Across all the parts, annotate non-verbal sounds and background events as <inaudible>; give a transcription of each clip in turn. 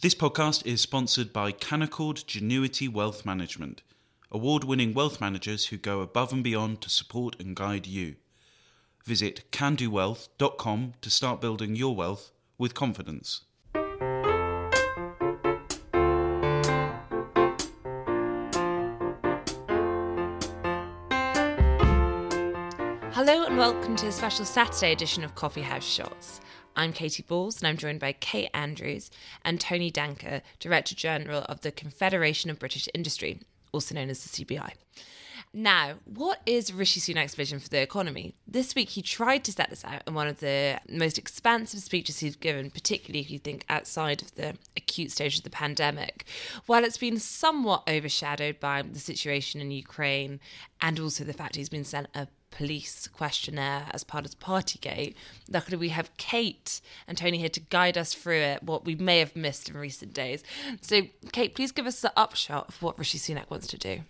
This podcast is sponsored by Canaccord Genuity Wealth Management, award winning wealth managers who go above and beyond to support and guide you. Visit candowealth.com to start building your wealth with confidence. Hello and welcome to a special Saturday edition of Coffee House Shots. I'm Katie Balls and I'm joined by Kate Andrews and Tony Danker, Director General of the Confederation of British Industry, also known as the CBI. Now, what is Rishi Sunak's vision for the economy? This week he tried to set this out in one of the most expansive speeches he's given, particularly if you think outside of the acute stage of the pandemic. While it's been somewhat overshadowed by the situation in Ukraine and also the fact he's been sent a police questionnaire as part of Partygate. Luckily, we have Kate and Tony here to guide us through it, what we may have missed in recent days. So, Kate, please give us the upshot of what Rishi Sunak wants to do.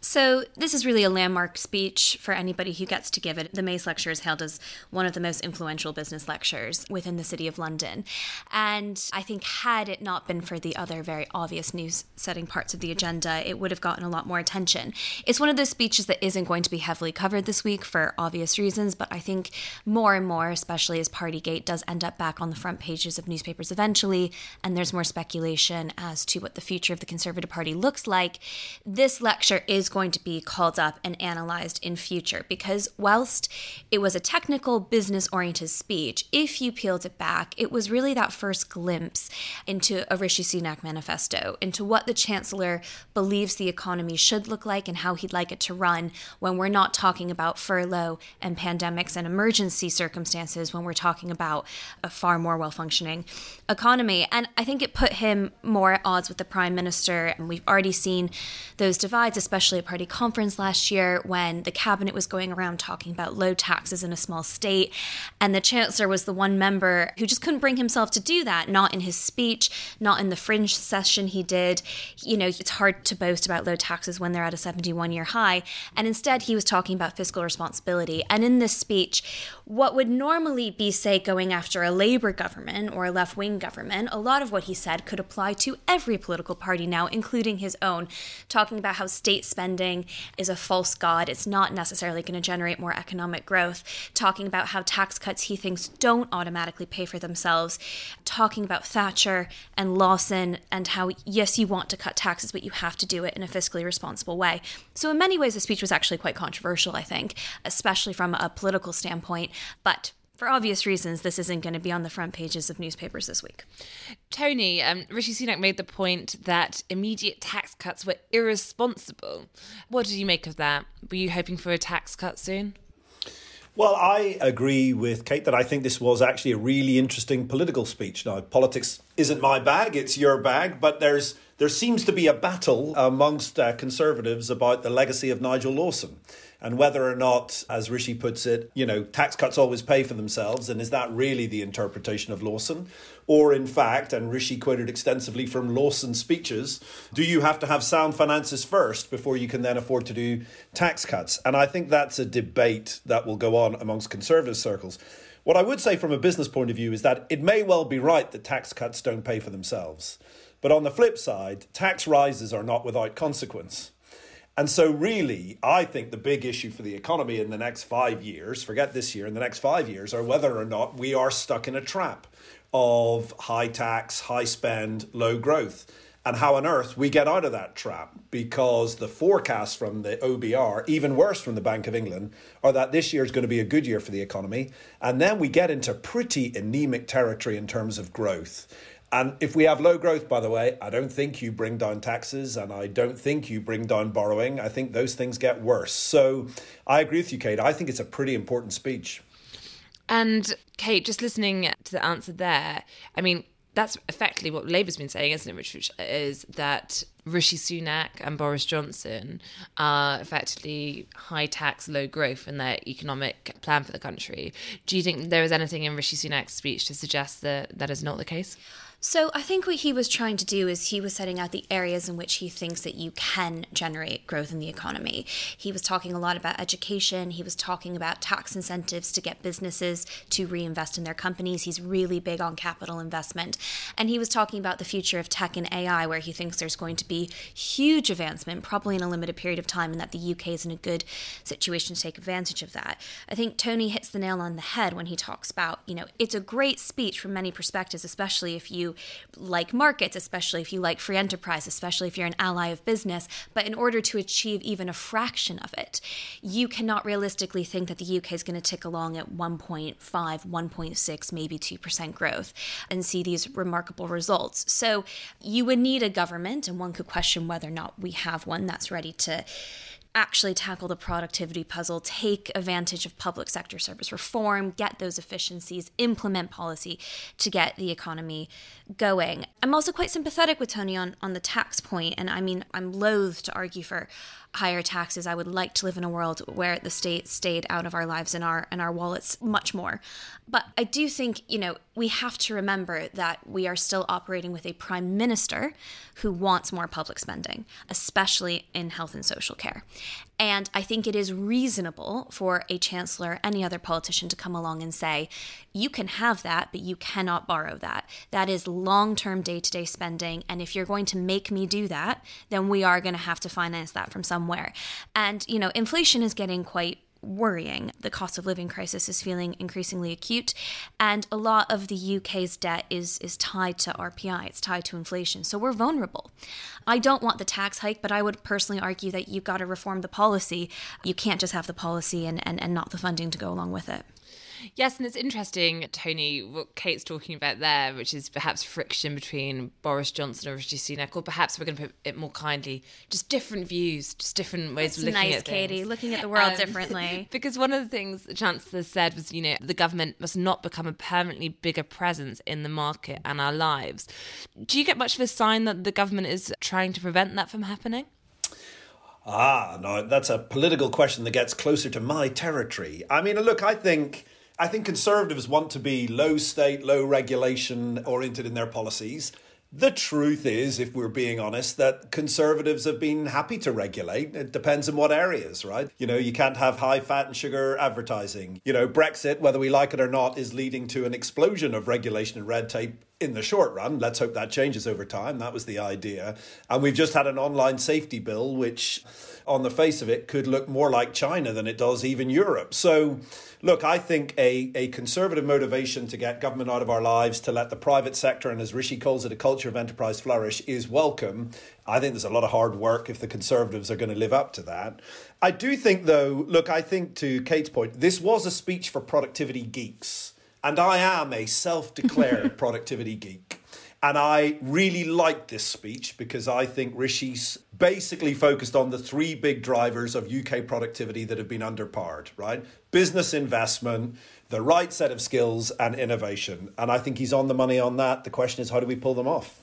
So, this is really a landmark speech for anybody who gets to give it. The Mace Lecture is hailed as one of the most influential business lectures within the City of London. And I think, had it not been for the other very obvious news setting parts of the agenda, it would have gotten a lot more attention. It's one of those speeches that isn't going to be heavily covered this week for obvious reasons, but I think more and more, especially as Partygate does end up back on the front pages of newspapers eventually, and there's more speculation as to what the future of the Conservative Party looks like, this lecture is going to be called up and analyzed in future. Because whilst it was a technical business oriented speech if you peeled it back it was really that first glimpse into a Rishi Sunak manifesto into what the chancellor believes the economy should look like and how he'd like it to run when we're not talking about furlough and pandemics and emergency circumstances when we're talking about a far more well functioning economy. And I think it put him more at odds with the prime minister and we've already seen those divides especially Especially at party conference last year when the cabinet was going around talking about low taxes in a small state. And the chancellor was the one member who just couldn't bring himself to do that, not in his speech, not in the fringe session he did. You know, it's hard to boast about low taxes when they're at a 71 year high. And instead, he was talking about fiscal responsibility. And in this speech, what would normally be, say, going after a Labour government or a left wing government, a lot of what he said could apply to every political party now, including his own, talking about how state spending is a false god. It's not necessarily going to generate more economic growth. Talking about how tax cuts he thinks don't automatically pay for themselves. Talking about Thatcher and Lawson and how, yes, you want to cut taxes, but you have to do it in a fiscally responsible way. So, in many ways, the speech was actually quite controversial, I think, especially from a political standpoint. But for obvious reasons, this isn't going to be on the front pages of newspapers this week. Tony, um, Rishi Sunak made the point that immediate tax cuts were irresponsible. What did you make of that? Were you hoping for a tax cut soon? Well, I agree with Kate that I think this was actually a really interesting political speech. Now, politics isn't my bag, it's your bag, but there's there seems to be a battle amongst uh, conservatives about the legacy of Nigel Lawson and whether or not, as Rishi puts it, you know, tax cuts always pay for themselves, and is that really the interpretation of Lawson? Or, in fact, and Rishi quoted extensively from Lawson's speeches, do you have to have sound finances first before you can then afford to do tax cuts? And I think that's a debate that will go on amongst conservative circles. What I would say from a business point of view is that it may well be right that tax cuts don't pay for themselves. But on the flip side, tax rises are not without consequence. And so, really, I think the big issue for the economy in the next five years, forget this year, in the next five years, are whether or not we are stuck in a trap of high tax, high spend, low growth. And how on earth we get out of that trap because the forecasts from the OBR, even worse from the Bank of England, are that this year is going to be a good year for the economy. And then we get into pretty anemic territory in terms of growth. And if we have low growth, by the way, I don't think you bring down taxes and I don't think you bring down borrowing. I think those things get worse. So I agree with you, Kate. I think it's a pretty important speech. And Kate, just listening to the answer there, I mean, that's effectively what Labour's been saying, isn't it, Which is that Rishi Sunak and Boris Johnson are effectively high tax, low growth in their economic plan for the country. Do you think there is anything in Rishi Sunak's speech to suggest that that is not the case? So I think what he was trying to do is he was setting out the areas in which he thinks that you can generate growth in the economy. He was talking a lot about education. He was talking about tax incentives to get businesses to reinvest in their companies. He's really big on capital investment. And he was talking about the future of tech and AI, where he thinks there's going to be huge advancement, probably in a limited period of time, and that the UK is in a good situation to take advantage of that. I think Tony hits the nail on the head when he talks about, you know, it's a great speech from many perspectives, especially if you like markets, especially if you like free enterprise, especially if you're an ally of business. But in order to achieve even a fraction of it, you cannot realistically think that the UK is going to tick along at 1.5, 1.6, maybe 2% growth and see these remarkable results. So you would need a government, and one could question whether or not we have one that's ready to actually tackle the productivity puzzle, take advantage of public sector service reform, get those efficiencies, implement policy to get the economy going. I'm also quite sympathetic with Tony on, on the tax point, and I mean, I'm loath to argue for higher taxes. I would like to live in a world where the state stayed out of our lives and our and our wallets much more. But I do think, you know, we have to remember that we are still operating with a prime minister who wants more public spending, especially in health and social care. And I think it is reasonable for a chancellor, any other politician, to come along and say, you can have that, but you cannot borrow that. That is long term day to day spending. And if you're going to make me do that, then we are going to have to finance that from somewhere. And, you know, inflation is getting quite worrying. The cost of living crisis is feeling increasingly acute, and a lot of the UK's debt is is tied to RPI. It's tied to inflation, so we're vulnerable. I don't want the tax hike, but I would personally argue that you've got to reform the policy. You can't just have the policy and, and, and not the funding to go along with it. Yes, and it's interesting, Tony, what Kate's talking about there, which is perhaps friction between Boris Johnson and Rishi Sunak, or perhaps we're going to put it more kindly, just different views, just different ways That's of looking nice, at things. Nice, Katie, looking at the world Um, differently. <laughs> because one of the things the Chancellor said was, you know, the government must not become a permanently bigger presence in the market and our lives. Do you get much of a sign that the government is trying to prevent that from happening? Ah, no, that's a political question that gets closer to my territory. I mean, look, I think I think conservatives want to be low state, low regulation oriented in their policies. The truth is, if we're being honest, that conservatives have been happy to regulate. It depends on what areas, right? You know, you can't have high fat and sugar advertising. You know, Brexit, whether we like it or not, is leading to an explosion of regulation and red tape in the short run. Let's hope that changes over time. That was the idea. And we've just had an online safety bill, which, on the face of it, could look more like China than it does even Europe. So, look, I think a, a conservative motivation to get government out of our lives, to let the private sector, and as Rishi calls it, a culture of enterprise flourish, is welcome. I think there's a lot of hard work if the Conservatives are going to live up to that. I do think, though, look, I think to Kate's point, this was a speech for productivity geeks. And I am a self declared <laughs> productivity geek. And I really like this speech because I think Rishi's basically focused on the three big drivers of UK productivity that have been underpowered, right? Business investment, the right set of skills, and innovation. And I think he's on the money on that. The question is, how do we pull them off?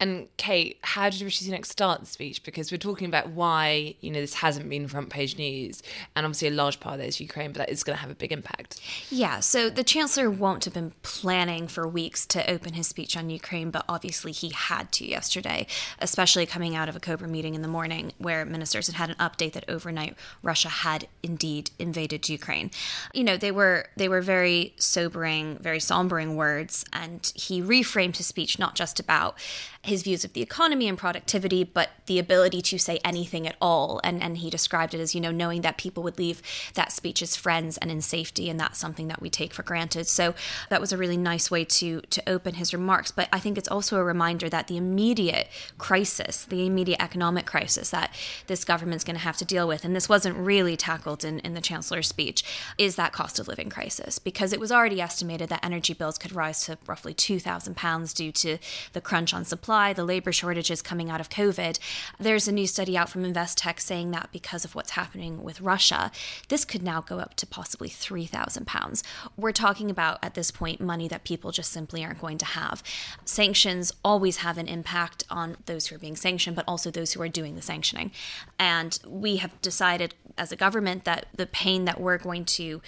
And Kate, how did Rishi Sunak start the speech? Because we're talking about why you know this hasn't been front page news, and obviously a large part of that is Ukraine, but that is going to have a big impact. Yeah, so the Chancellor won't have been planning for weeks to open his speech on Ukraine, but obviously he had to yesterday, especially coming out of a Cobra meeting in the morning where ministers had had an update that overnight Russia had indeed invaded Ukraine. You know, they were they were very sobering, very sombering words, and he reframed his speech not just about his views of the economy and productivity, but the ability to say anything at all. And and he described it as, you know, knowing that people would leave that speech as friends and in safety, and that's something that we take for granted. So that was a really nice way to to open his remarks. But I think it's also a reminder that the immediate crisis, the immediate economic crisis that this government's going to have to deal with, and this wasn't really tackled in, in the Chancellor's speech, is that cost of living crisis. Because it was already estimated that energy bills could rise to roughly £2,000 due to the crunch on supply, the labor shortages coming out of COVID. There's a new study out from Investec saying that because of what's happening with Russia, this could now go up to possibly £3,000. We're talking about, at this point, money that people just simply aren't going to have. Sanctions always have an impact on those who are being sanctioned, but also those who are doing the sanctioning. And we have decided as a government that the pain that we're going to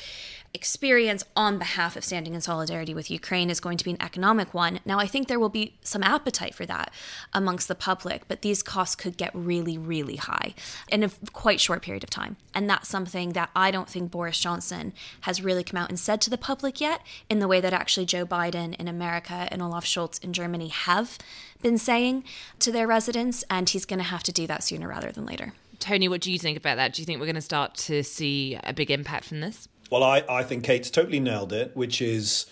experience on behalf of standing in solidarity with Ukraine is going to be an economic one. Now, I think there will be some appetite for that amongst the public, but these costs could get really, really high in a quite short period of time. And that's something that I don't think Boris Johnson has really come out and said to the public yet, in the way that actually Joe Biden in America and Olaf Scholz in Germany have been saying to their residents. And he's going to have to do that sooner rather than later. Tony, what do you think about that? Do you think we're going to start to see a big impact from this? Well, I, I think Kate's totally nailed it, which is,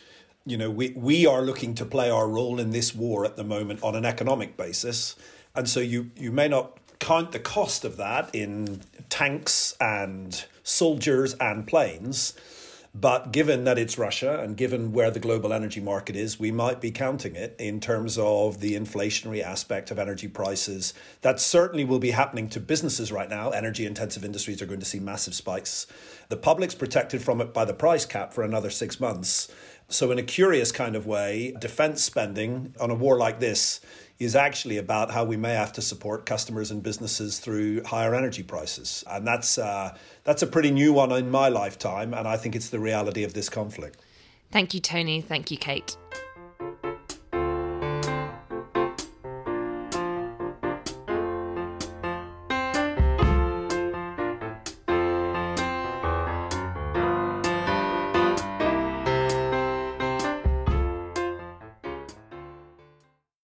you know, we, we are looking to play our role in this war at the moment on an economic basis. And so you, you may not count the cost of that in tanks and soldiers and planes. But given that it's Russia and given where the global energy market is, we might be counting it in terms of the inflationary aspect of energy prices. That certainly will be happening to businesses right now. Energy intensive industries are going to see massive spikes. The public's protected from it by the price cap for another six months. So, in a curious kind of way, defense spending on a war like this is actually about how we may have to support customers and businesses through higher energy prices. And that's, uh, that's a pretty new one in my lifetime, and I think it's the reality of this conflict. Thank you, Tony. Thank you, Kate.